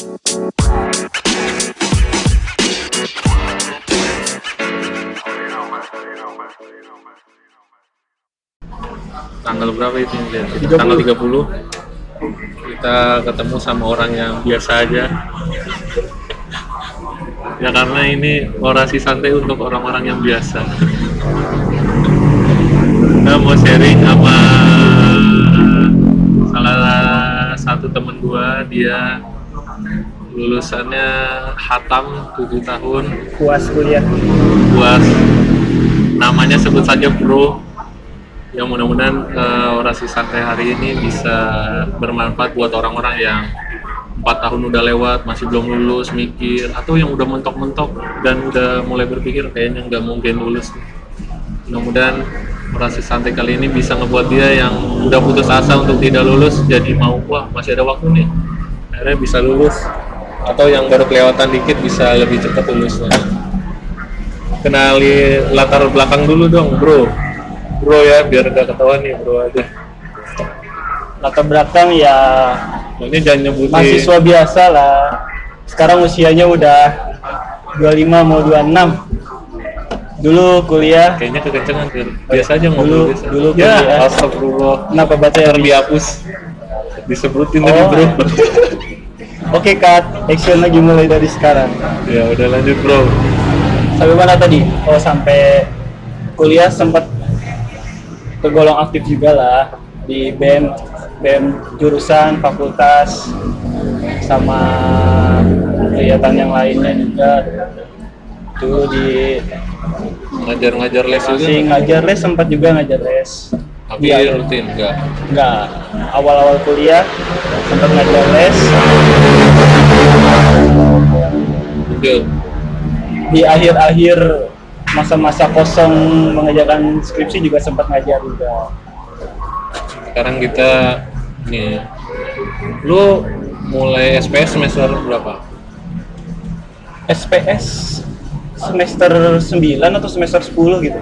tanggal berapa itu yang? Kita Tanggal 30 kita ketemu sama orang yang biasa aja. Ya karena ini orasi santai untuk orang-orang yang biasa. Kita mau sharing sama salah satu temen gua dia lulusannya Hatam 7 tahun. Puas kuliah. Buat namanya sebut saja bro. Yang mudah-mudahan eh, orasi santai hari ini bisa bermanfaat buat orang-orang yang empat tahun udah lewat masih belum lulus mikir atau yang udah mentok-mentok dan udah mulai berpikir kayaknya nggak mungkin lulus. Mudah-mudahan orasi santai kali ini bisa ngebuat dia yang udah putus asa untuk tidak lulus jadi mau wah masih ada waktu nih. Akhirnya bisa lulus atau yang baru kelewatan dikit bisa lebih cepat lulusnya. Kenali latar belakang dulu dong bro. Bro ya biar gak ketahuan nih bro aja. Latar belakang ya ini jangan nyebutin. mahasiswa biasa lah. Sekarang usianya udah 25 mau 26 dulu kuliah. Kayaknya kekencengan Fir. biasa aja ngobrol Dulu- biasa. dulu ya kuliah. astagfirullah. Kenapa baca yang dihapus. Disebutin tadi Oh. bro oke cut action lagi mulai dari sekarang. Ya udah lanjut bro. Sampai mana tadi? Oh sampai kuliah sempat tergolong aktif juga lah di BEM BEM jurusan fakultas sama kegiatan yang lainnya juga. Dulu di ngajar-ngajar les juga. Masih ngajar les sempat juga ngajar les tapi Iya. rutin enggak enggak awal-awal kuliah sempat ngajar les. Betul. di akhir-akhir masa-masa kosong mengerjakan skripsi juga sempat ngajar juga. Sekarang kita nih lu mulai SPS semester berapa? SPS semester 9 atau semester 10 gitu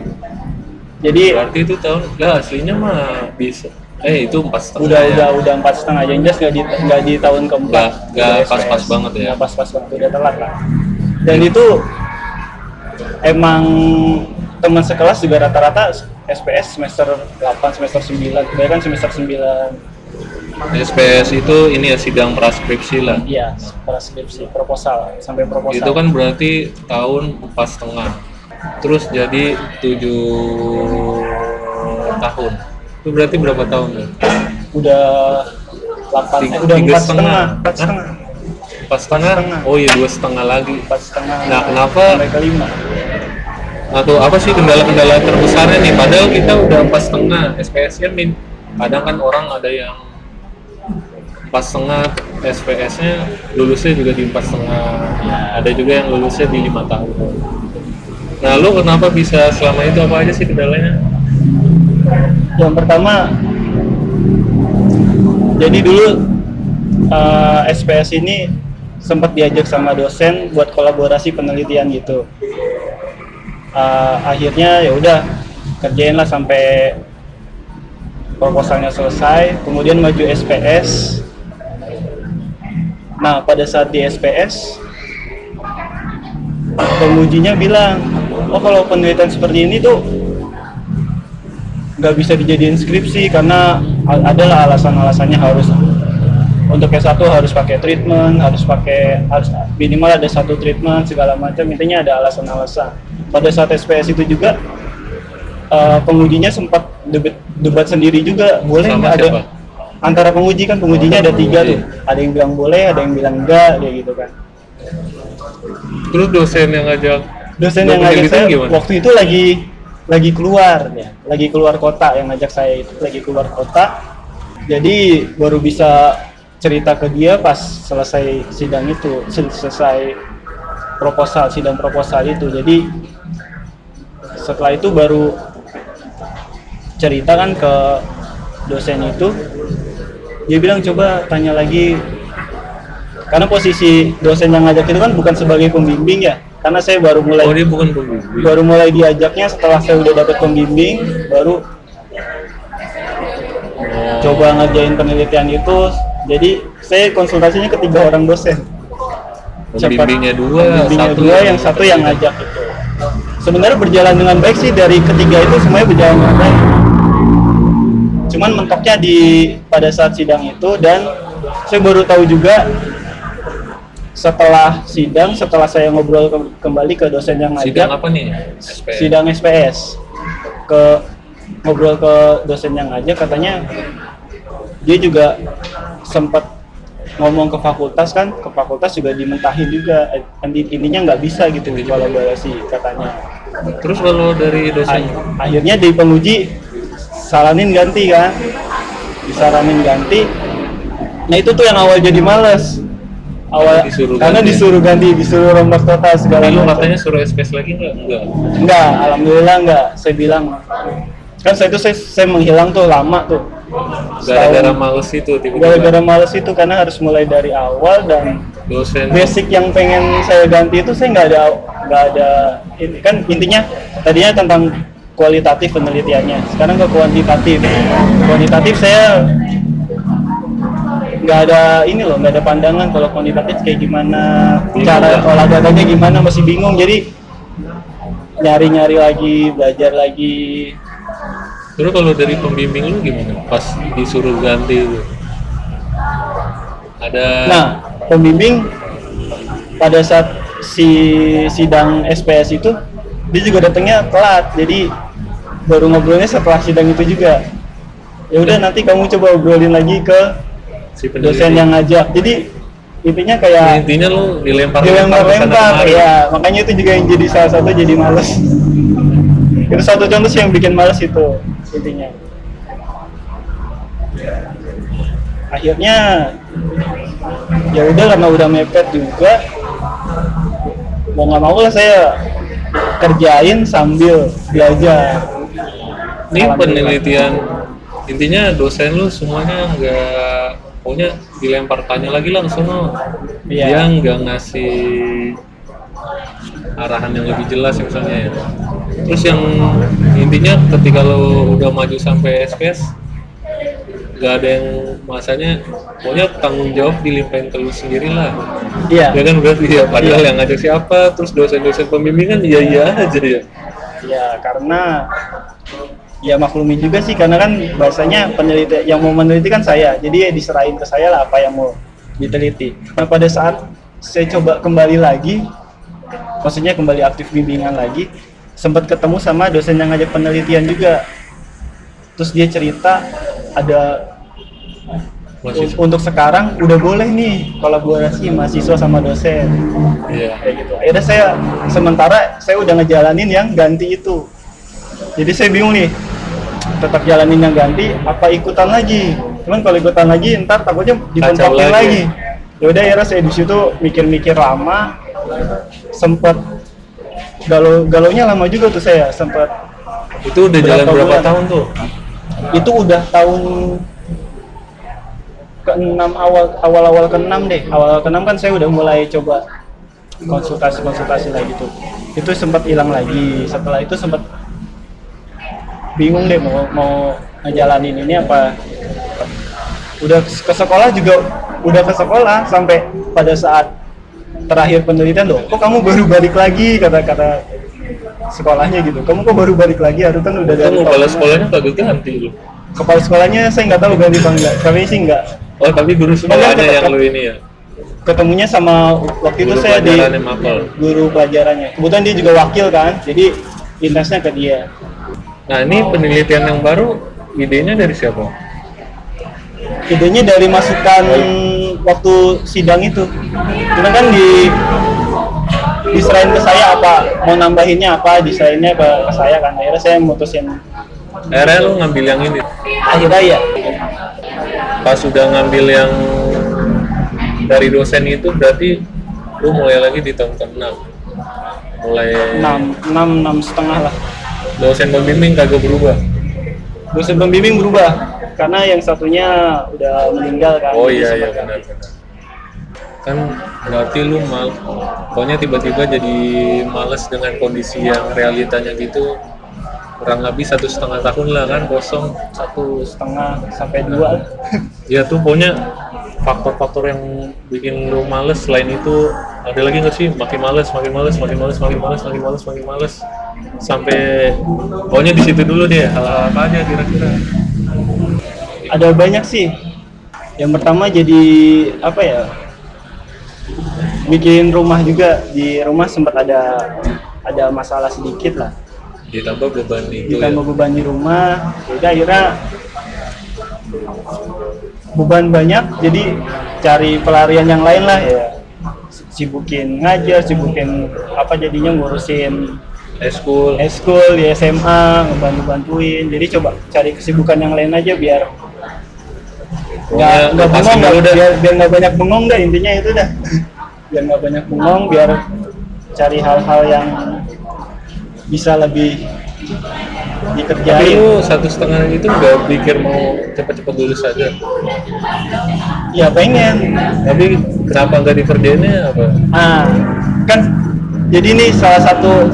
jadi berarti itu tahun ya aslinya mah bisa. Eh itu empat setengah udah ya. udah udah empat setengah yang jelas nggak di nggak di tahun keempat. Nggak- pas-pas SPS. banget ya. Nggak pas-pas banget udah telat lah. Dan itu emang teman sekelas juga rata-rata SPS semester 8 semester 9 kebanyakan semester 9 SPS itu ini ya sidang praskripsi lah. Iya skripsi proposal. Sampai proposal. Itu kan berarti tahun empat setengah terus jadi tujuh tahun. Itu berarti berapa tahun ya udah 8 Tiga- eh, udah tiga empat setengah. empat setengah. Empat setengah? oh iya dua setengah lagi. Empat setengah. Nah, kenapa- lima. Atau apa sih kendala-kendala terbesarnya nih? Padahal kita udah empat setengah. SPS nya min? Kadang kan orang ada yang empat setengah SPS nya lulusnya juga di empat setengah. Ada juga yang lulusnya di lima tahun nah lu kenapa bisa selama itu apa aja sih kendalanya? Yang pertama jadi dulu eh, SPS ini sempat diajak sama dosen buat kolaborasi penelitian gitu. Eh, akhirnya ya udah kerjain lah sampai proposalnya selesai kemudian maju SPS nah pada saat di SPS pengujinya bilang oh kalau penelitian seperti ini tuh nggak bisa dijadiin skripsi karena adalah alasan-alasannya harus untuk yang satu harus pakai treatment harus pakai harus minimal ada satu treatment segala macam. Intinya ada alasan-alasan. Pada saat SPS itu juga eh, pengujinya sempat debat, debat sendiri juga. Boleh nggak ada? siapa? antara penguji kan pengujinya ada tiga penguji. tuh. Ada yang bilang boleh ada yang bilang enggak kayak gitu kan. Terus dosen yang ngajak dosen yang ngajak saya gimana? waktu itu lagi lagi keluar ya. Lagi keluar kota yang ngajak saya itu lagi keluar kota. Jadi baru bisa cerita ke dia pas selesai sidang itu sel- selesai proposal sidang proposal itu. Jadi setelah itu baru cerita kan ke dosen itu. Dia bilang coba tanya lagi. Karena posisi dosen yang ngajak itu kan bukan sebagai pembimbing ya karena saya baru mulai oh dia bukan pembimbing. baru mulai diajaknya setelah saya udah dapet pembimbing baru Oh. coba ngerjain penelitian itu. Jadi saya konsultasinya ke tiga orang dosen. Pembimbingnya dua, pembimbingnya satu dua yang satu yang ngajak. ngajak itu. Sebenarnya berjalan dengan baik sih dari ketiga itu semuanya berjalan dengan baik. Cuman mentoknya di pada saat sidang itu dan saya baru tahu juga setelah sidang setelah saya ngobrol ke- kembali ke dosen yang ngajak Sidang apa nih? SPS. sidang SPS ke ngobrol ke dosen yang ngajak katanya dia juga sempat ngomong ke fakultas kan? Ke fakultas juga dimentahin juga. Eh, inti- intinya nggak bisa gitu kolaborasi katanya. Terus kalau dari dosen? Ak- akhirnya di penguji saranin ganti kan? Disaranin ganti. Nah itu tuh yang awal jadi males awal Disuruh karena ganti. disuruh ganti disuruh rombak total segala Tapi lu macam. katanya suruh SPS lagi nggak? Enggak. Enggak, alhamdulillah enggak. Saya bilang kan saya itu saya, saya menghilang tuh lama tuh. Gara-gara males itu tiba-tiba. Gara-gara males itu karena harus mulai dari awal dan dosen basic yang pengen saya ganti itu saya nggak ada nggak ada ini kan intinya tadinya tentang kualitatif penelitiannya sekarang ke kuantitatif kuantitatif saya nggak ada ini loh nggak ada pandangan kalau kuantitatif kayak gimana Bingung cara ya? olah datanya gimana masih bingung jadi nyari-nyari lagi belajar lagi Terus kalau dari pembimbing lu gimana? Pas disuruh ganti itu. Ada Nah, pembimbing pada saat si sidang SPS itu dia juga datangnya telat. Jadi baru ngobrolnya setelah sidang itu juga. Ya udah nanti kamu coba obrolin lagi ke si peneliti. dosen yang ngajak. Jadi intinya kayak intinya lu dilempar dilempar-lempar ya. Makanya itu juga yang jadi salah satu jadi males. itu satu contoh sih yang bikin males itu intinya. Akhirnya ya udah karena udah mepet juga mau nggak mau lah saya kerjain sambil belajar Ini penelitian intinya dosen lu semuanya nggak pokoknya dilempar tanya lagi langsung lo. Iya. Dia nggak ngasih arahan yang lebih jelas misalnya ya. Terus yang intinya ketika lo udah maju sampai SPS nggak ada yang masanya pokoknya tanggung jawab dilimpahin ke lu sendiri lah iya ya kan berarti ya padahal Iya. yang ngajak siapa terus dosen-dosen pembimbingan iya iya aja ya ya karena ya maklumin juga sih karena kan bahasanya peneliti yang mau meneliti kan saya. Jadi ya diserahin ke saya lah apa yang mau diteliti. Nah pada saat saya coba kembali lagi maksudnya kembali aktif bimbingan lagi sempat ketemu sama dosen yang ngajak penelitian juga. Terus dia cerita ada masih untuk sekarang udah boleh nih kolaborasi mahasiswa sama dosen. Iya. Kayak gitu. Akhirnya saya sementara saya udah ngejalanin yang ganti itu. Jadi saya bingung nih, tetap jalanin yang ganti apa ikutan lagi? Cuman kalau ikutan lagi ntar takutnya dipentokin lagi. lagi. Ya udah akhirnya saya di situ mikir-mikir lama, sempet galau galonya lama juga tuh saya sempet itu udah jalan Berapa bulan? tahun tuh itu udah tahun ke-6 awal awal awal ke-6 deh awal ke-6 kan saya udah mulai coba konsultasi konsultasi lagi tuh itu sempat hilang lagi setelah itu sempat bingung deh mau mau ngejalanin ini apa. Udah ke sekolah juga udah ke sekolah sampai pada saat terakhir penelitian loh kok kamu baru balik lagi? kata kata sekolahnya gitu. Kamu kok baru balik lagi? Harus kan udah kan dari kepala sekolahnya kagak ganti lu. Kepala sekolahnya saya nggak tahu ganti apa enggak kami sih nggak. Oh tapi guru sekolahnya tetap- yang lu ini ya? ketemunya sama waktu itu saya di mapel. guru pelajarannya. Kebetulan dia juga wakil kan jadi intensnya ke dia nah ini penelitian yang baru idenya dari siapa? Idenya dari masukan waktu sidang itu. Cuma kan di diserahin ke saya apa mau nambahinnya apa diserahinnya ke, ke saya kan. Akhirnya saya mutusin. Akhirnya lu ngambil yang ini? Akhirnya ya pas sudah ngambil yang dari dosen itu berarti lu mulai lagi di tahun ke-6 mulai enam enam enam setengah lah dosen pembimbing kagak berubah. Dosen pembimbing berubah karena yang satunya udah meninggal kan. Oh iya iya benar benar. Kan berarti lu mal pokoknya tiba-tiba jadi males dengan kondisi yang realitanya gitu kurang lebih satu setengah tahun lah kan kosong. Satu setengah sampai dua. Ya tuh pokoknya faktor-faktor yang bikin lu males selain itu ada lagi nggak sih? Makin males makin males makin males makin males makin males makin males. Sampai pokoknya di situ dulu deh hal apa aja kira-kira. Ada banyak sih. Yang pertama jadi apa ya bikin rumah juga. Di rumah sempat ada ada masalah sedikit lah. Ditambah beban itu ditambah ya. beban di rumah. Jadi akhirnya beban banyak jadi cari pelarian yang lain lah. Ya sibukin ngajar sibukin apa jadinya ngurusin eskul eskul di SMA ngebantu bantuin jadi coba cari kesibukan yang lain aja biar nggak Pokoknya nggak bengong nggak dulu dah. biar biar nggak banyak bengong dah intinya itu dah. Biar nggak banyak bengong biar cari hal-hal yang bisa lebih tapi dikerjain lu satu setengah itu nggak pikir mau cepat-cepat lulus saja ya pengen. Tapi kenapa nggak dikerjainnya apa? Ah kan jadi ini salah satu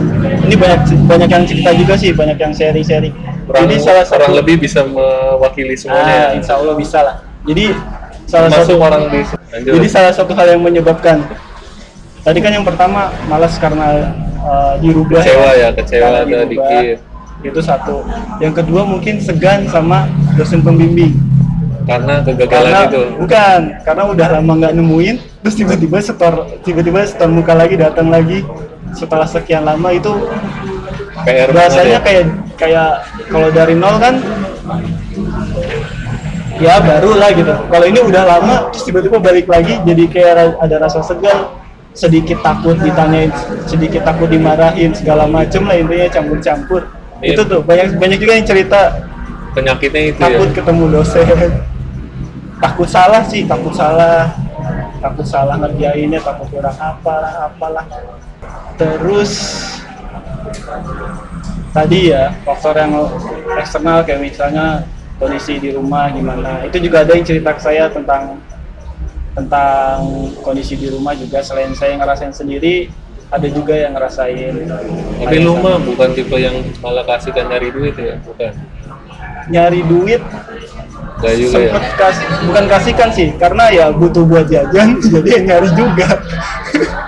ini banyak banyak yang cerita juga sih banyak yang kurang, jadi salah satu kurang lebih bisa mewakili ah, semuanya insya Allah bisa lah. Jadi salah termasuk satu orang di Lanjut. Jadi salah satu hal yang menyebabkan. Tadi kan yang pertama malas karena uh, dirubah Kecewa ya, kecewa Karena ada dirubah. dikit. Itu satu. Yang kedua mungkin segan sama dosen pembimbing. karena kegagalan Karena itu bukan, karena udah lama nggak nemuin, terus tiba-tiba setor tiba-tiba setor muka lagi datang lagi setelah sekian lama itu PR rasanya ya. kayak kayak kalau dari nol kan ya baru lah gitu kalau ini udah lama terus tiba-tiba balik lagi jadi kayak ada rasa segan sedikit takut ditanyain sedikit takut dimarahin segala macem lah intinya campur-campur. Itu tuh banyak banyak juga yang cerita penyakitnya itu takut ya ketemu dosen. Takut salah sih takut salah. Takut salah ngerjainnya takut kurang apalah apalah. Terus tadi ya faktor yang eksternal kayak misalnya kondisi di rumah gimana. Itu juga ada yang cerita ke saya tentang tentang kondisi di rumah juga. Selain saya ngerasain sendiri ada juga yang ngerasain tapi lu mah bukan tipe yang malah kasihkan nyari duit ya bukan? Nyari duit Gak juga ya? kasih bukan kasihkan sih karena ya butuh buat jajan jadi ya nyari juga.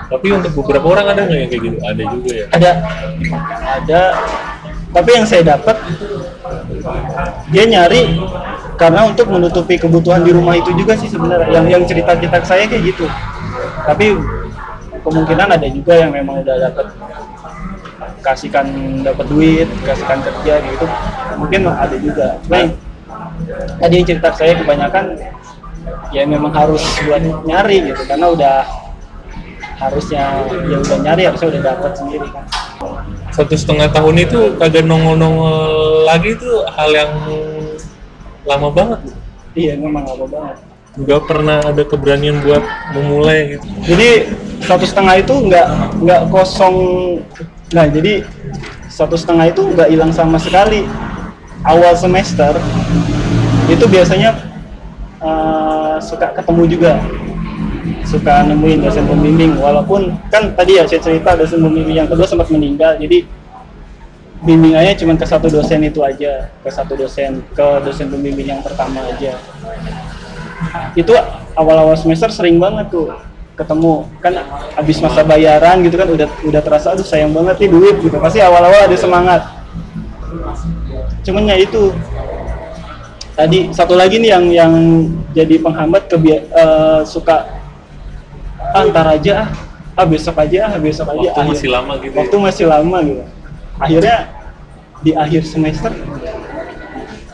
Tapi untuk beberapa orang ada nggak yang kayak gitu? Ada juga ya? Ada. Ada. Tapi yang saya dapat dia nyari karena untuk menutupi kebutuhan di rumah itu juga sih sebenarnya. Yang yang cerita cerita saya kayak gitu. Tapi kemungkinan ada juga yang memang udah dapat kasihkan dapat duit kasihkan kerja gitu mungkin ada juga. Cuma yang- tadi yang cerita saya kebanyakan ya memang harus buat nyari gitu karena udah harusnya ya udah nyari harusnya udah dapat sendiri kan. Satu setengah tahun itu kagak nongol-nongol lagi itu hal yang lama banget. Iya memang lama banget nggak pernah ada keberanian buat memulai gitu. Jadi satu setengah itu nggak nggak kosong. Nah jadi satu setengah itu nggak hilang sama sekali. Awal semester itu biasanya eh, suka ketemu juga. Suka nemuin dosen pembimbing. Walaupun kan tadi ya saya cerita dosen pembimbing yang kedua sempat meninggal. Jadi bimbingannya cuma ke satu dosen itu aja. Ke satu dosen ke dosen pembimbing yang pertama aja itu awal-awal semester sering banget tuh ketemu. Kan habis masa bayaran gitu kan udah udah terasa aduh sayang banget nih duit gitu. Pasti awal-awal ada semangat. Cuman ya itu. Tadi satu lagi nih yang yang jadi penghambat kebia- eh, suka ah, ntar aja ah. Ah besok aja ah besok aja waktu Akhir- masih lama gitu ya. waktu masih lama gitu. Akhirnya di akhir semester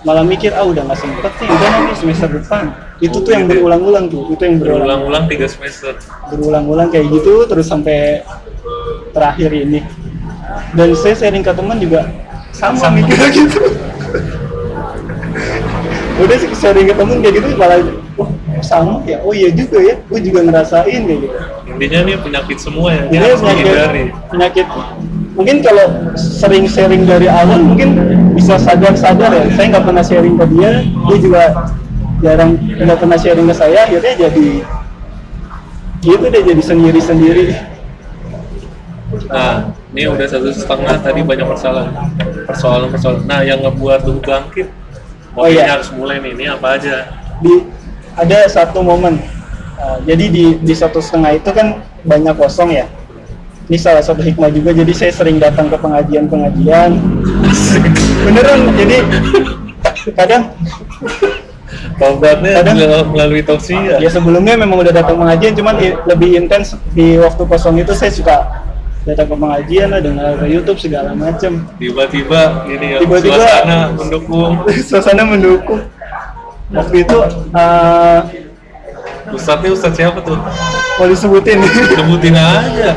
malah mikir ah udah nggak sempet nih udah nanti semester depan. Itu tuh yang berulang-ulang tuh itu yang berulang berulang-ulang tiga semester. Berulang-ulang kayak gitu terus sampai terakhir ini. Dan saya sharing ke teman juga sama, Sama. mikirnya gitu. Udah sih sharing ke teman kayak gitu malah oh sama ya? Oh iya juga ya gue juga ngerasain kayak gitu. Intinya ini penyakit semua ya ini penyakit penyakit mungkin kalau sering sharing dari awal mungkin bisa sadar-sadar ya. Saya nggak pernah sharing ke dia dia juga jarang nggak pernah sharing ke saya akhirnya jadi gitu deh jadi sendiri-sendiri. Nah ini udah satu setengah tadi banyak persoalan persoalan persoalan nah yang ngebuat lu bangkit oh iya. harus mulai nih ini apa aja? Di ada satu momen. Uh, jadi di di satu setengah itu kan banyak kosong ya. Ini salah satu hikmah juga. Jadi saya sering datang ke pengajian-pengajian. Beneran. Jadi kadang Kadang- melalui- melalui tausiah. ya sebelumnya memang udah datang pengajian, cuman i- lebih intens di waktu kosong itu saya suka datang ke pengajian lah, dengar YouTube segala macam. Tiba-tiba ini ya Tiba-tiba- suasana mendukung. Suasana mendukung. Waktu itu uh, Ustadznya Ustadz siapa tuh? mau disebutin Sebutin aja.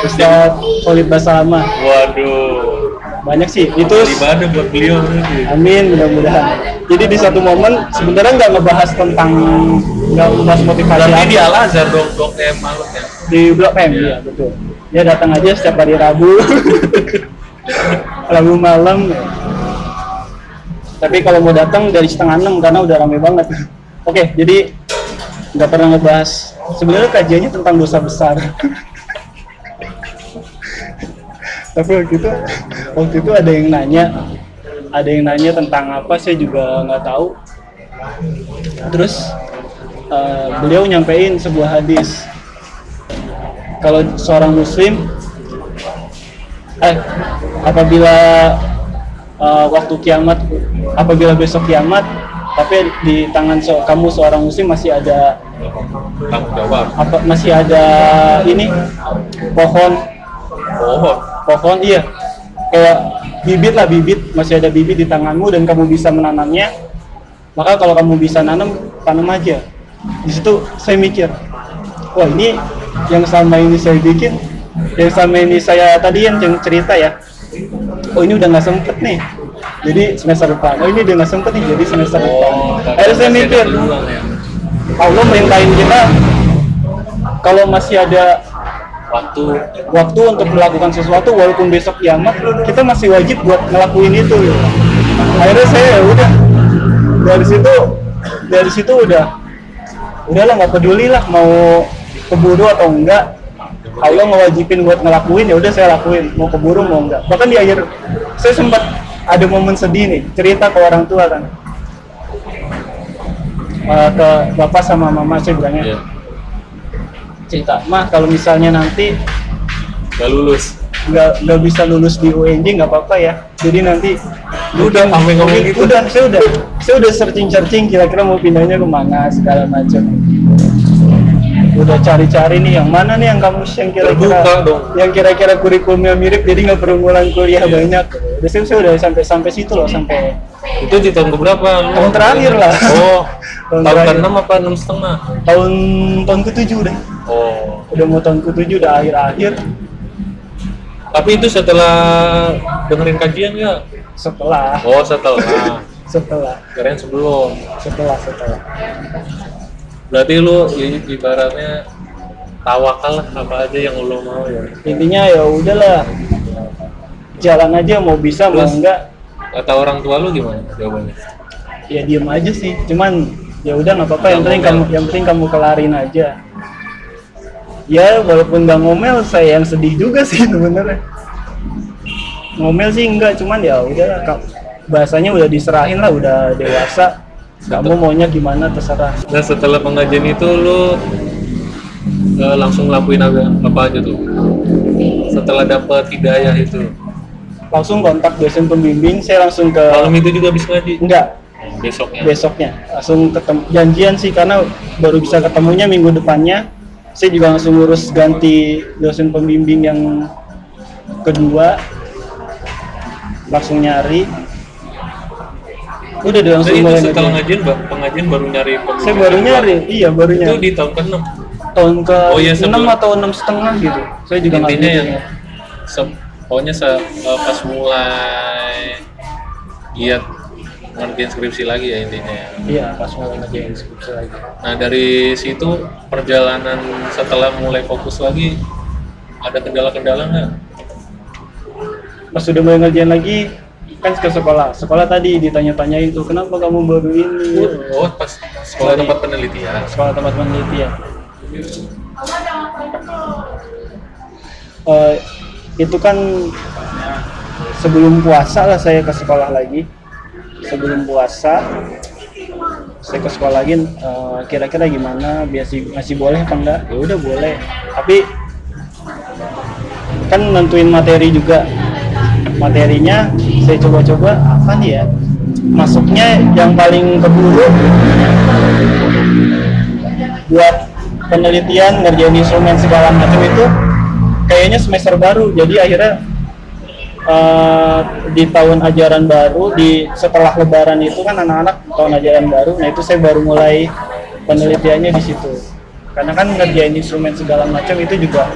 Ustaz Khalid Basama. Waduh. Banyak sih. Itu Ibadah buat beliau berarti. Amin mudah-mudahan. Jadi di satu momen sebenarnya nggak ngebahas tentang nggak ngebahas motivasi apa. di Al Azhar dong dong M malam ya. di Blok M Iya. ya betul. Dia datang aja setiap hari Rabu. Rabu malam. Tapi kalau mau datang dari setengah enam karena udah rame banget. Oke, jadi nggak pernah ngebahas. Sebenarnya kajiannya tentang dosa besar. Tapi waktu itu, waktu itu ada yang nanya, ada yang nanya tentang apa saya juga nggak tahu. Terus eh, beliau nyampein sebuah hadis kalau seorang muslim eh apabila eh, waktu kiamat apabila besok kiamat tapi di tangan se- kamu seorang muslim masih ada Tanggung jawab. apa masih ada ini pohon Oh, pohon iya. Kayak bibit lah bibit. Masih ada bibit di tanganmu dan kamu bisa menanamnya. Maka kalau kamu bisa nanam tanam aja. Di situ saya mikir wah ini yang sama ini saya bikin yang sama ini saya tadi yang cerita ya. Oh ini udah nggak sempet nih. Jadi semester depan. Oh ini udah nggak sempet nih jadi semester depan. oh. akhirnya saya mikir ya. Allah merintahin kita kalau masih ada Waktu waktu untuk melakukan sesuatu walaupun besok kiamat kita masih wajib buat ngelakuin itu gitu. akhirnya saya ya udah. Dari situ dari situ udah udahlah nggak peduli lah mau keburu atau enggak. Allah ngewajibin buat ngelakuin ya udah saya lakuin mau keburu mau enggak. Bahkan di akhir saya sempat ada momen sedih nih cerita ke orang tua kan. Eh, ke bapak sama mama saya bilangnya. Ya. Cerita mah kalau misalnya nanti Gak lulus. nggak nggak bisa lulus di UNJ nggak apa-apa ya jadi nanti Udah, sampai ngomong gitu. udah saya udah saya udah searching searching kira-kira mau pindahnya ke mana segala macam udah cari-cari nih yang mana nih yang kamu yang kira-kira yang kira-kira kurikulumnya mirip jadi nggak perlu ngulang kuliah Iya. banyak udah saya, saya udah sampai sampai situ loh sampai Itu di tahun keberapa? lu? Tahun terakhir lah. Oh, Tahun tahun terakhir. ke-6 apa 6 setengah? tahun tahun ketujuh udah Oh, udah mau tahun ketujuh udah akhir-akhir tapi itu setelah dengerin kajian ya? setelah Oh, setelah. setelah Keren sebelum. setelah setelah Berarti lu ibaratnya tawakal lah apa aja yang lu mau ya. intinya ya udahlah jalan aja mau bisa mau Terus? enggak Kata orang tua lu gimana jawabannya? ya diem aja sih cuman ya udah nggak apa-apa yang penting kamu ngomel. yang penting kamu kelarin aja ya walaupun nggak ngomel saya yang sedih juga sih sebenarnya ngomel sih enggak cuman ya udah Kak. bahasanya udah diserahin lah udah dewasa kamu maunya gimana terserah Nah setelah pengajian itu lu eh, langsung ngelakuin apa, apa aja tuh? Setelah dapat hidayah itu. langsung kontak dosen pembimbing saya langsung ke Malam itu juga habis ngaji? enggak Besoknya? besoknya langsung ketemu janjian sih karena baru bisa ketemunya minggu depannya saya juga langsung ngurus ganti dosen pembimbing yang kedua. Langsung nyari. Udah deh langsung itu mulai setelah ngajian, ba- pengajian baru nyari pembimbing saya baru kedua. nyari. Iya baru Itu nyari. di tahun ke-6? tahun ke Oh iya, sebelum- 6 atau enam setengah gitu. Saya juga Intinya yang se- pokoknya se- eh, pas mulai giat ngerjain skripsi lagi ya intinya ya. iya pas mulai ngerjain skripsi lagi Nah dari situ perjalanan setelah mulai fokus lagi ada kendala-kendala nggak? pas sudah mulai ngerjain lagi kan ke sekolah sekolah tadi ditanya-tanyain tuh kenapa kamu baru ini Oh pas sekolah Sorry. tempat penelitian. sekolah tempat penelitian Eh, itu kan sebelum puasa lah saya ke sekolah lagi sebelum puasa saya ke sekolah lagi eh, kira-kira gimana biasa masih boleh apa enggak? Ya udah boleh. Tapi kan nentuin materi juga. Materinya saya coba-coba apa nih ya? Masuknya yang paling keburu. Buat penelitian ngerjain instrumen segala macam itu kayaknya semester baru. Jadi akhirnya eh, di tahun ajaran baru di setelah lebaran itu kan anak-anak tahun ajaran baru nah itu saya baru mulai penelitiannya di situ karena kan ngerjain instrumen segala macam itu juga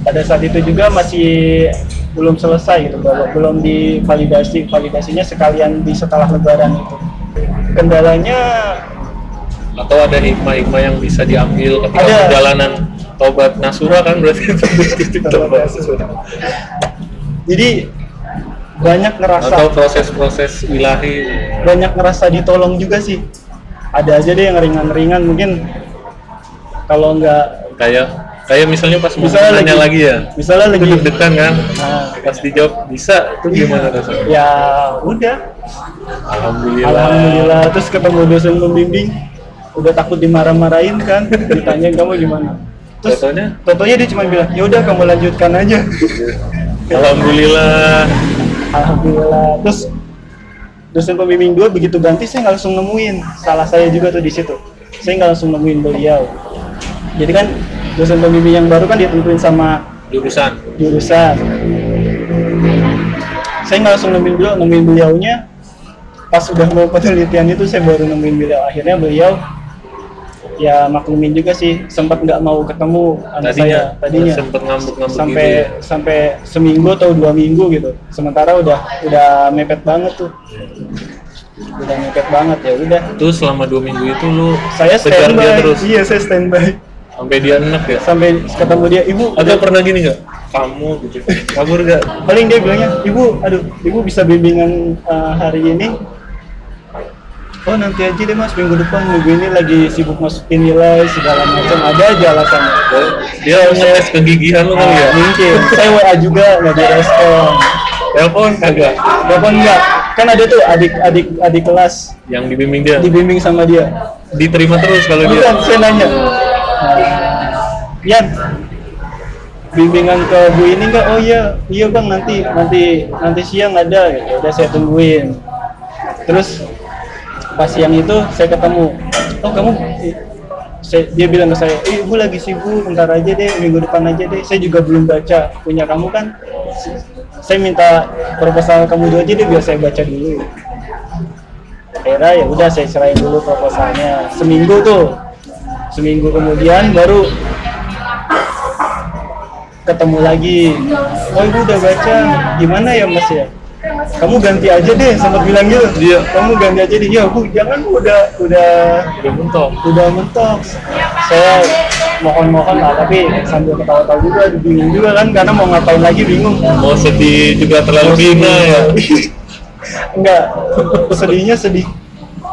pada saat itu juga masih belum selesai gitu bahwa belum divalidasi validasinya sekalian di setelah lebaran itu kendalanya atau ada hikmah-hikmah yang bisa diambil ketika Ada. perjalanan tobat nasura kan berarti itu Tobat Nasura. Jadi banyak ngerasa atau proses-proses ilahi. banyak ngerasa ditolong juga sih. Ada aja deh yang ringan-ringan mungkin kalau nggak kayak kayak misalnya pas Misalnya nanya lagi- lagi ya. misalnya lagi deg-degan kan? Nah, pas dijawab bisa itu gimana rasanya? Ya udah. Alhamdulillah. Alhamdulillah. Terus ketemu dosen pembimbing udah takut dimarah-marahin kan? Ditanya kamu gimana? Terus Contohnya? contohnya dia cuma bilang ya udah kamu lanjutkan aja alhamdulillah. Alhamdulillah. Terus dosen pembimbing dua begitu ganti saya nggak langsung nemuin. Salah saya juga tuh di situ. Saya nggak langsung nemuin beliau. Jadi kan dosen pembimbing yang baru kan ditentuin sama jurusan. jurusan. Saya nggak langsung nemuin beliau nemuin beliaunya. Pas udah mau penelitian itu saya baru nemuin beliau. Akhirnya beliau ya maklumin juga sih. Sempat nggak mau ketemu anak Tadinya, saya tadinya. sempet ngambek-ngambek sampai gitu ya? sampai seminggu atau dua minggu gitu. Sementara udah udah mepet banget tuh. Udah mepet banget ya udah. Itu selama dua minggu itu lu saya kejar dia standby. terus? Iya saya standby. Sampai dia enak ya? Sampai ketemu dia ibu ada pernah gini nggak? Kamu gitu. Kabur nggak? Paling dia bilangnya ibu aduh ibu bisa bimbingan uh, hari ini oh nanti aja deh mas. Minggu depan minggu ini lagi sibuk masukin nilai segala macam. Ada aja alasannya dia ngetes kegigihan lu kali ya? Ah, mungkin. Saya WA juga nggak direspon telepon kagak? Telepon enggak kan ada tuh adik adik adik kelas. Yang dibimbing dia? Dibimbing sama dia. Diterima terus kalau dia? Bukan saya nanya. Yan bimbingan ke Bu ini enggak oh iya. Iya bang nanti nanti nanti siang ada. Gitu udah saya tungguin. Terus pas siang itu saya ketemu oh kamu saya, dia bilang ke saya eh, ibu lagi sibuk bentar aja deh minggu depan aja deh. Saya juga belum baca punya kamu kan. Saya minta proposal kamu dulu aja deh biar saya baca dulu. Akhirnya ya udah saya serahin dulu proposalnya. Seminggu tuh seminggu kemudian baru ketemu lagi. Oh ibu udah baca gimana ya mas ya kamu ganti aja deh sempat bilang gitu. Iya. kamu ganti aja deh. Ya bu jangan bu udah udah udah mentok. udah mentok. Saya mohon-mohon lah tapi sambil ketawa-tawa juga bingung juga kan karena mau ngapain lagi bingung. Mau sedih juga terlalu bina ya. enggak sedihnya sedih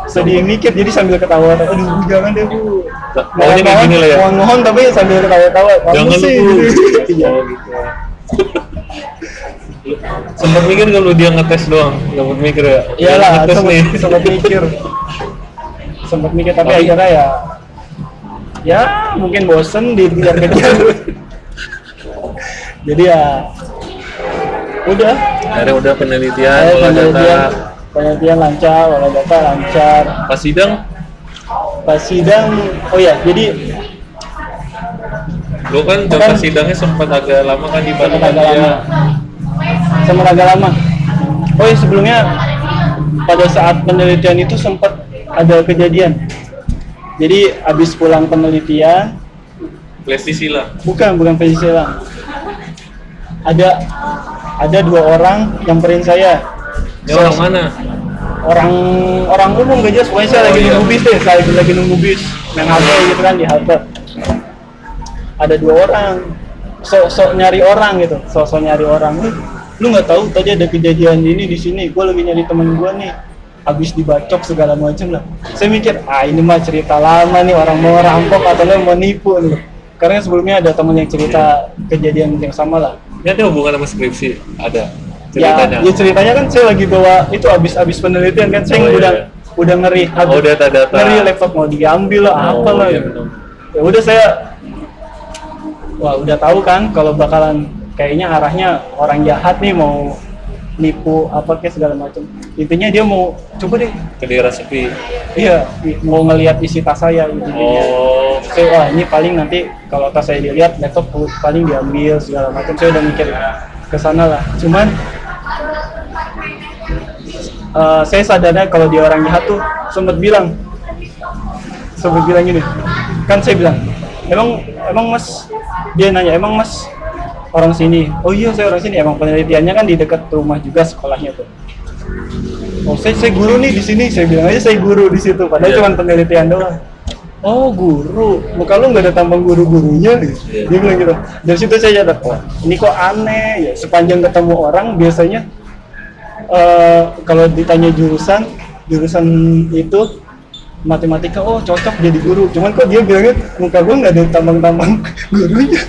sedih mikir jadi sambil ketawa. Aduh Bu, jangan deh bu. Lah ya? mohon mohon tapi sambil ketawa-tawa. Jangan sih. Lu gitu. Oh, sempat mikir kalau dia ngetes doang? Sempat mikir ya? Iyalah Dia ngetes nih. sempat mikir. Sempat mikir tapi Tapi- akhirnya ya ya mungkin bosen dikejar-kejar jadi ya udah. Akhirnya udah penelitian olah penelitian. Data penelitian lancar olah data lancar. Pas sidang? Pas sidang oh ya jadi lu kan Kan- pas sidangnya sempat agak lama kan di Bandung agak lama sempat agak lama. Oh ya sebelumnya pada saat penelitian itu sempat ada kejadian. Jadi habis pulang penelitian Plestisila bukan bukan versi silang ada ada dua orang nyamperin saya. Ini orang mana? Orang orang umum gak jelas. Pokoknya saya Oh, lagi iya. nunggu bis deh. Saya lagi, lagi nunggu bis. Main HP gitu kan di halte ada dua orang. Sok-sok nyari orang gitu. Sok-sok nyari orang "Eh, lu nggak tahu tadi ada kejadian ini di sini gue lagi nyari temen gue nih habis dibacok segala macam lah saya mikir ah ini mah cerita lama nih orang mau rampok atau mau nipu nih karena sebelumnya ada temen yang cerita kejadian yang sama lah ini ada hubungan sama skripsi ada ya, ceritanya ya ceritanya kan saya lagi bawa itu abis abis penelitian kan saya Oh, ngundang iya. udah ngeri Oh, data-data. ngeri laptop mau diambil lah Oh, apalah iya, gitu. betul. ya udah saya wah udah tahu kan kalau bakalan kayaknya arahnya orang jahat nih mau nipu apa kayak segala macam. Intinya dia mau coba deh. Ke daerah sepi iya mau ngelihat isi tas saya intinya oh. Saya wah ini paling nanti kalau tas saya dilihat laptop paling diambil segala macam. Saya udah mikir ke sana lah. Cuman eh, saya sadarnya kalau dia orang jahat tuh sempat bilang sempat bilang gini. Kan saya bilang emang emang mas? Dia nanya emang mas orang sini. Oh iya saya orang sini. Emang penelitiannya kan di dekat rumah juga sekolahnya tuh oh saya, saya guru nih di sini. Saya bilang aja saya guru di situ padahal Iya. cuma penelitian doang. Oh guru? Muka lu nggak ada tambang guru-gurunya nih? Dia bilang gitu. Dari situ saya sadar oh ini kok aneh ya? Sepanjang ketemu orang biasanya eh, kalau ditanya jurusan jurusan itu matematika oh cocok jadi guru. Cuman kok dia bilangnya muka gua nggak ada tambang-tambang gurunya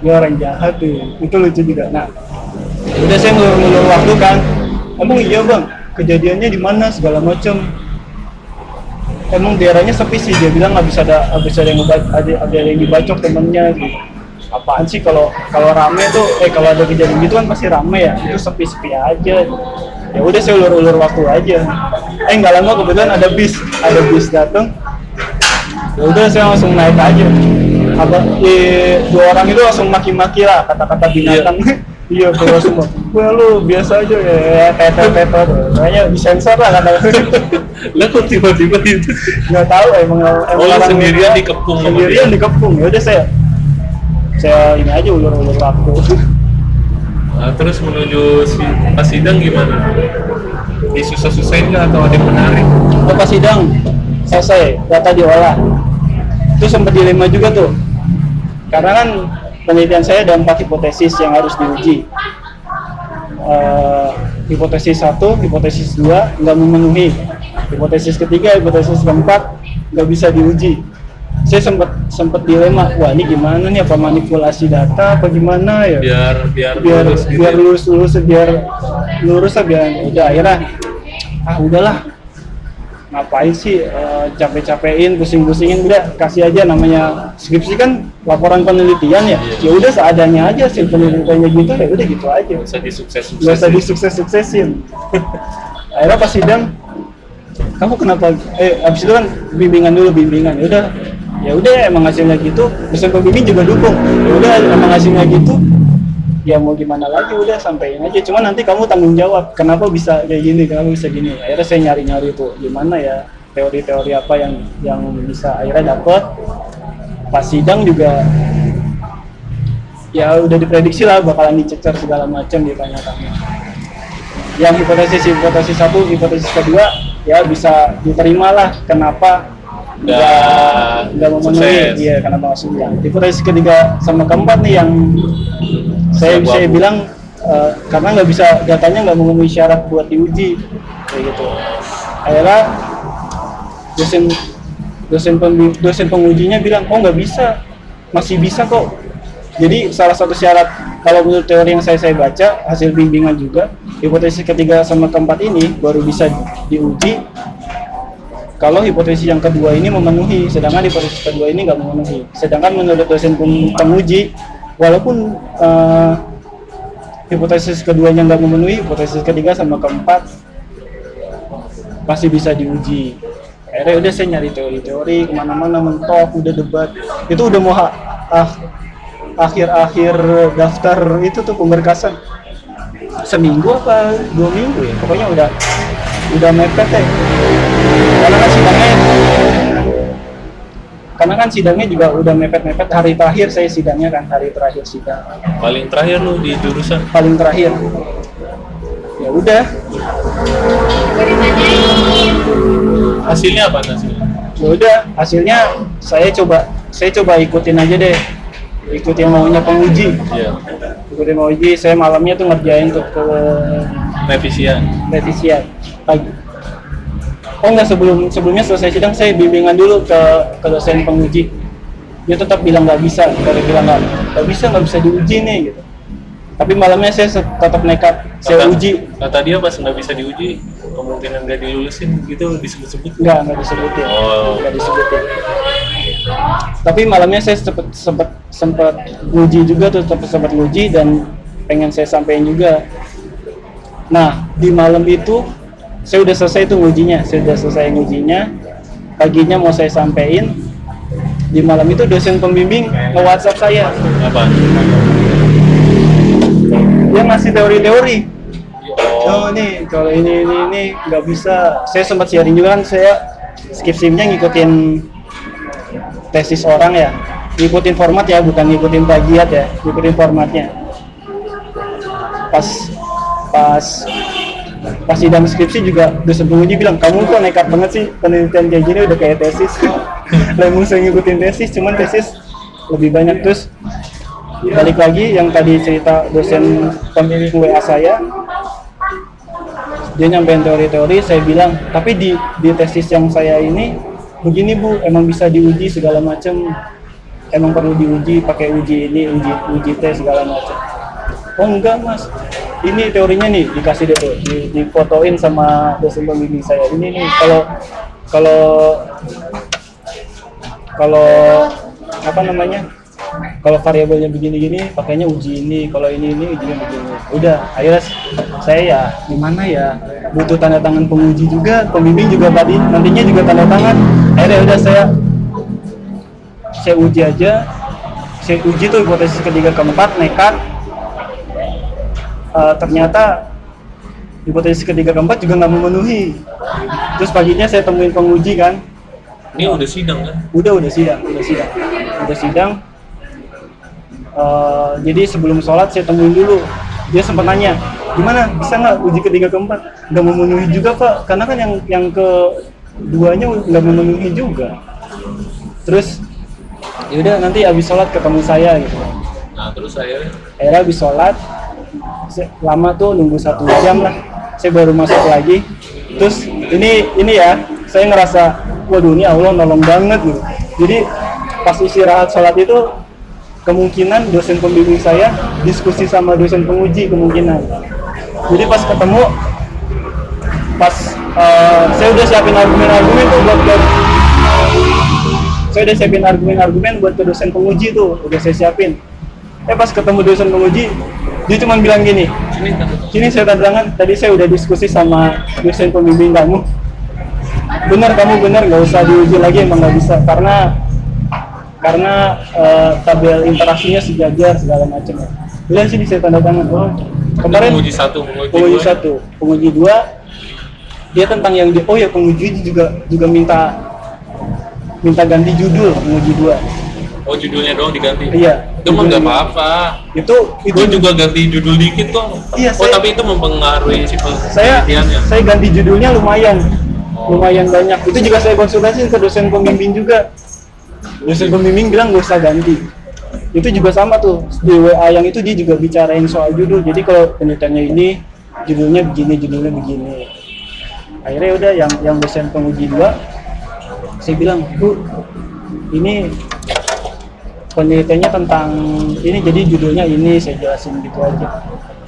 dia orang jahat tuh itu lucu juga. Nah udah saya ngulur-ngulur waktu kan. Emang iya bang? Kejadiannya di mana segala macam emang daerahnya sepi sih dia bilang nggak bisa ada bisa ada yang ada, ada yang dibacok temennya gitu. Apaan? Sih kalau kalau rame tuh eh kalau ada kejadian gitu kan pasti rame ya. Itu sepi-sepi aja. Ya udah saya ulur-ulur waktu aja. Eh nggak lama kebetulan ada bis ada bis datang ya udah saya langsung naik aja apa eh, dua orang itu langsung maki-maki lah kata-kata binatang. Iya keluar semua. Wah lu biasa aja ya teter teter kayaknya disensor lah kata lah kok tiba-tiba itu? Nggak tahu emang emang Oh, sendirian dikepung. Sendirian dikepung ya udah saya saya ini aja ulur-ulur waktu. Nah, terus menuju si pas sidang gimana? Disusah-susahin nggak atau ada menarik? Oh, pas sidang selesai data diolah. Itu sempat dilema juga tuh karena kan penelitian saya ada empat hipotesis yang harus diuji. Eh, hipotesis satu hipotesis dua nggak memenuhi. Hipotesis ketiga hipotesis keempat nggak bisa diuji. Saya sempat sempat dilema wah ini gimana nih? Apa manipulasi data apa gimana ya? Biar biar biar lulus gitu biar ya? lurus lurus biar lurus lah biar udah akhirnya ah udahlah. Ngapain sih eh, capek-capekin pusing-pusingin udah kasih aja namanya skripsi kan laporan penelitian ya Iya. ya udah seadanya aja hasil penelitiannya gitu ya udah gitu aja. Nggak usah disukses nggak usah disukses-suksesin. Akhirnya pas sidang kamu kenapa? Eh abis itu kan bimbingan dulu bimbingan. Ya udah ya udah emang hasilnya gitu. Dosen pembimbing juga dukung. Ya udah emang hasilnya gitu. Ya mau gimana lagi udah sampein aja. Cuma nanti kamu tanggung jawab kenapa bisa kayak gini kenapa bisa gini. Akhirnya saya nyari nyari tuh gimana ya teori-teori apa yang yang bisa akhirnya dapet pas sidang juga ya udah diprediksi lah bakalan dicecer segala macam ditanya-tanya yang hipotesis hipotesis satu hipotesis kedua ya bisa diterima lah kenapa Nggak nggak memenuhi. iya kenapa nggak sukses. Hipotesis ketiga sama keempat nih yang saya saya bilang eh, karena nggak bisa datanya nggak memenuhi syarat buat diuji kayak gitu. Akhirnya dosen dosen pembi- dosen pengujinya bilang oh nggak bisa. Masih bisa kok. Jadi salah satu syarat kalau menurut teori yang saya saya baca hasil bimbingan juga hipotesis ketiga sama keempat ini baru bisa diuji kalau hipotesis yang kedua ini memenuhi. Sedangkan hipotesis kedua ini nggak memenuhi. Sedangkan menurut dosen pem- penguji walaupun eh, hipotesis keduanya nggak memenuhi hipotesis ketiga sama keempat masih bisa diuji akhirnya udah saya nyari teori-teori ke mana-mana mentok udah debat. Itu udah mau ha- ah, akhir-akhir daftar itu tuh pemberkasan. Seminggu apa dua minggu ya? Pokoknya udah udah mepet ya. Karena kan sidangnya karena kan sidangnya juga udah mepet-mepet. Hari terakhir saya sidangnya kan hari terakhir sidang. Paling terakhir lu di jurusan? Paling terakhir. Ya udah hasilnya apa hasilnya? Ya udah hasilnya saya coba saya coba ikutin aja deh. Ikutin maunya penguji iya. Ikutin penguji saya malamnya tuh ngerjain tuh ke revisian revisian pagi. Oh enggak sebelum sebelumnya selesai sidang saya bimbingan dulu ke ke dosen penguji dia tetap bilang nggak bisa dari bilang nggak nggak bisa nggak bisa diuji nih gitu. Tapi malamnya saya tetap nekat saya Kata- uji. kata dia pas nggak bisa diuji kemungkinan nggak dilulusin gitu disebut-sebut? Nggak nggak disebutin. Oh. nggak disebutin. Tapi malamnya saya sempet sempet sempet nguji juga tuh sempet sempet nguji dan pengen saya sampaikan juga. Nah di malam itu saya udah selesai tuh ngujinya saya udah selesai ngujinya. Paginya mau saya sampaikan di malam itu dosen pembimbing nge WhatsApp saya. Apa? Dia ngasih teori-teori oh Oh nih kalau ini ini ini nggak bisa. Saya sempat sharing juga kan saya skip simnya ngikutin tesis orang ya, ngikutin format ya bukan ngikutin plagiat ya, ngikutin formatnya. Pas pas pas sidang skripsi juga dosen penguji bilang kamu kok nekat banget sih penelitian kayak gini udah kayak tesis. Lalu saya ngikutin tesis, cuman tesis lebih banyak terus balik lagi yang tadi cerita dosen pembimbing WA saya dia nyampein teori-teori saya bilang tapi di di tesis yang saya ini begini bu emang bisa diuji segala macam emang perlu diuji pakai uji ini uji uji tes segala macam oh enggak mas. Ini teorinya nih dikasih deh tuh di, difotoin sama dosen pembimbing saya. Ini nih kalau kalau kalau apa namanya kalau variabelnya begini-gini pakainya uji ini. Kalau ini ini ujinya begini. Udah akhirnya saya ya gimana ya? Butuh tanda tangan penguji juga pembimbing juga tadi nantinya juga tanda tangan. Akhirnya udah saya saya uji aja. Saya uji tuh hipotesis ketiga keempat nekat. Eh, ternyata hipotesis ketiga keempat juga nggak memenuhi. Terus paginya saya temuin penguji kan. Ini udah sidang kan? Udah udah sidang udah sidang. Udah sidang Eh, jadi sebelum sholat saya temuin dulu. Dia sempat nanya gimana? Bisa nggak uji ketiga keempat? Nggak memenuhi juga pak. Karena kan yang yang keduanya nggak memenuhi juga. Terus yaudah nanti habis sholat ketemu saya gitu. Nah terus akhirnya? Akhirnya habis sholat lama tuh nunggu satu jam lah. Saya baru masuk lagi. Terus ini ini ya saya ngerasa waduh ini Allah nolong banget gitu. Jadi pas istirahat sholat itu kemungkinan dosen pembimbing saya diskusi sama dosen penguji kemungkinan. Jadi pas ketemu pas eh, saya udah siapin argumen-argumen tuh buat buat saya udah siapin argumen-argumen buat ke dosen penguji tuh udah saya siapin. Eh pas ketemu dosen penguji dia cuma bilang gini sini saya tanda tangan, tadi saya udah diskusi sama dosen pembimbing kamu. Benar kamu benar, nggak usah diuji lagi emang nggak bisa. Karena karena eh, tabel interaksinya sejajar segala macam. Bilang sini saya tanda tangan. Oh, kemarin penguji satu penguji, penguji dua. satu, penguji dua, dia tentang yang di, oh ya penguji juga juga minta minta ganti judul penguji dua. oh judulnya doang diganti Iya. itu mah nggak apa-apa Itu itu gue juga ganti judul dikit kok Iya, oh saya- tapi itu mempengaruhi si saya saya ganti judulnya lumayan Oh. lumayan banyak itu juga saya konsultasi ke dosen pembimbing juga dosen pembimbing bilang nggak usah ganti. Itu juga sama tuh. Di WA yang itu dia juga bicarain soal judul. Jadi kalau penelitiannya ini judulnya begini judulnya begini. Akhirnya udah yang yang dosen penguji dua saya bilang bu ini penelitiannya tentang ini jadi judulnya ini saya jelasin gitu aja.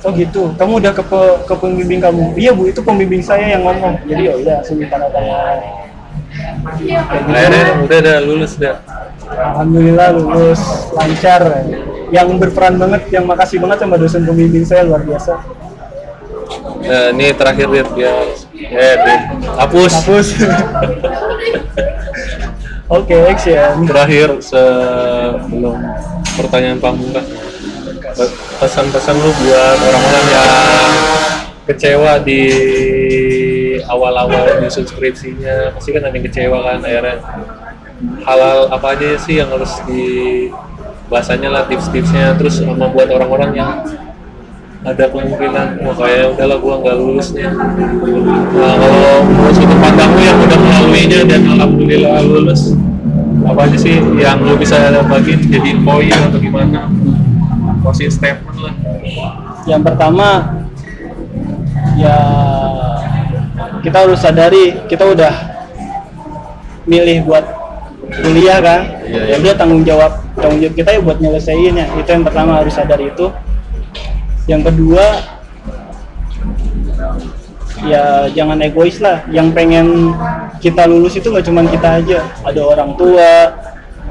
Oh gitu? Kamu udah ke, pe- ke pembimbing kamu? Iya bu itu pembimbing saya yang ngomong. Jadi oh udah saya tanda tangan. Kayak udah udah lulus dah alhamdulillah lulus lancar. Yang berperan banget yang makasih banget sama dosen pembimbing saya luar biasa. Eh, ini terakhir Dit ya eh Dit hapus. Hapus. Oke action terakhir sebelum pertanyaan pamungkas Pe- pesan-pesan lu buat orang-orang yang kecewa di awal-awal di subskripsinya pasti kan ada yang kecewa kan akhirnya halal apa aja sih yang harus di bahasanya lah tips-tipsnya. Terus sama buat orang-orang yang ada kemungkinan wah kayak udahlah gua nggak lulus nih. Nah kalau menurut sudut pandangmu yang udah melaluinya dan alhamdulillah lulus apa aja sih yang lu bisa bagiin jadi poin atau gimana? Closing statement lah. Yang pertama ya kita harus sadari kita udah milih buat kuliah kan? Iya, ya iya. udah tanggung jawab tanggung jawab kita ya buat nyelesain ya. Itu yang pertama harus sadar itu. Yang kedua ya jangan egois lah. Yang pengen kita lulus itu nggak cuma kita aja. Ada orang tua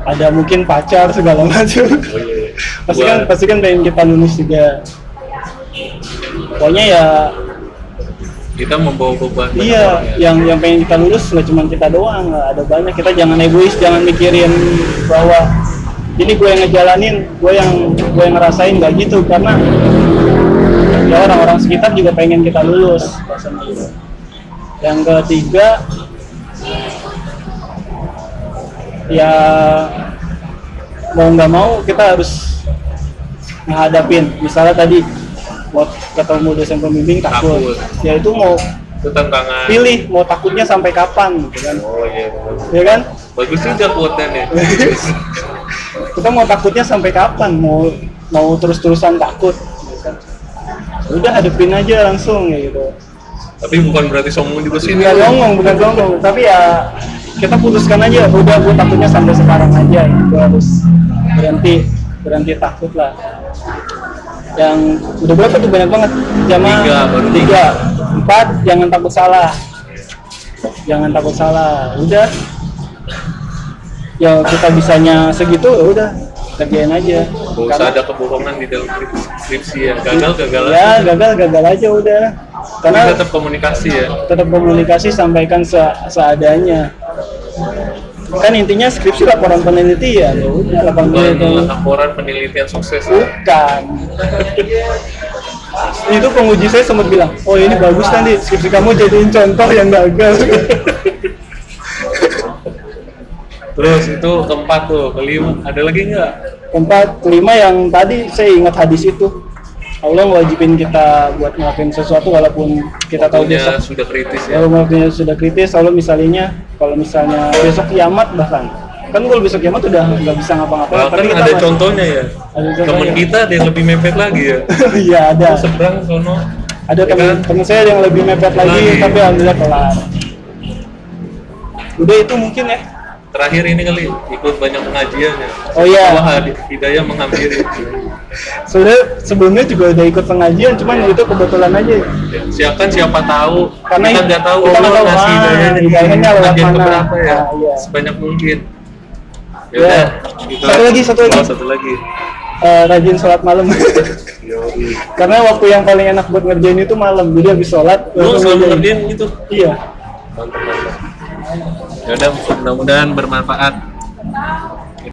ada mungkin pacar segala macam. Oh iya. pasti kan pasti kan pengen kita lulus juga. Pokoknya ya kita membawa beban iya orang ya. yang yang pengen kita lulus nggak cuma kita doang ada banyak. Kita jangan egois jangan mikirin bahwa ini gue yang ngejalanin gue yang gue yang ngerasain nggak gitu. Karena ya orang-orang sekitar juga pengen kita lulus yang ketiga ya mau nggak mau kita harus menghadapin. Misalnya tadi mau ketemu dosen pembimbing takut, Takut. ya itu mau itu tantangan pilih mau takutnya sampai kapan gitu kan. Oh iya bagus. ya kan? Bagus juga quote nih. Kita mau takutnya sampai kapan? Mau mau terus-terusan takut gitu kan. udah hadepin aja langsung ya gitu. Tapi bukan berarti sombong juga sih. Bukan ngomong bukan ngomong tapi ya kita putuskan aja. Udah gue takutnya sampai sekarang aja gue harus berhenti berhenti takut lah yang udah berapa tuh? Banyak banget. Jamaah Tiga, baru tiga. Empat jangan takut salah. Jangan takut salah. Udah. Ya kita bisanya segitu ya udah. Kerjain aja. Gak usah ada kebohongan di dalam skripsi ya. Gagal gagal ya gagal gagal aja udah. Karena karena tetap komunikasi ya. tetap komunikasi sampaikan se- seadanya kan intinya skripsi laporan penelitian. Ya udah laporan penelitian. laporan penelitian sukses. Bukan. Itu penguji saya sempat bilang oh ini bagus nanti skripsi kamu jadiin contoh yang gagal. Terus itu keempat tuh kelima. Ada lagi nggak? Keempat kelima yang tadi saya ingat hadis itu Allah wajibin kita buat ngelakuin sesuatu walaupun kita tahu besok sudah kritis ya. kalau waktunya sudah kritis Allah misalnya kalau misalnya besok kiamat bahkan. Kan kalau besok kiamat udah nggak bisa ngapa-ngapain bahkan kita ada masih- contohnya ya. Ada contohnya. temen kita ada yang lebih mepet lagi ya. Iya ada. Seberang sono. Ada Ya teman kan? saya yang lebih mepet lagi, Lagi. tapi alhamdulillah kelar. Udah itu mungkin ya. Terakhir ini kali ikut banyak pengajian ya. Oh iya. Wah, hidayah menghampiri sudah sebelumnya juga udah ikut pengajian cuman itu kebetulan aja siakan siapa tahu Karena kita nggak tahu kita nggak tahu, ngasih ah, hidayahnya lewat mana. keberapa ya Ah, iya. sebanyak mungkin Ya. udah, gitu. Satu lagi, satu lagi. Oh, satu lagi Eh, rajin sholat malam karena waktu yang paling enak buat ngerjain itu malam jadi habis sholat lu langsung selalu ngerjain. ngerjain gitu iya mantap mantap ya udah mudah-mudahan bermanfaat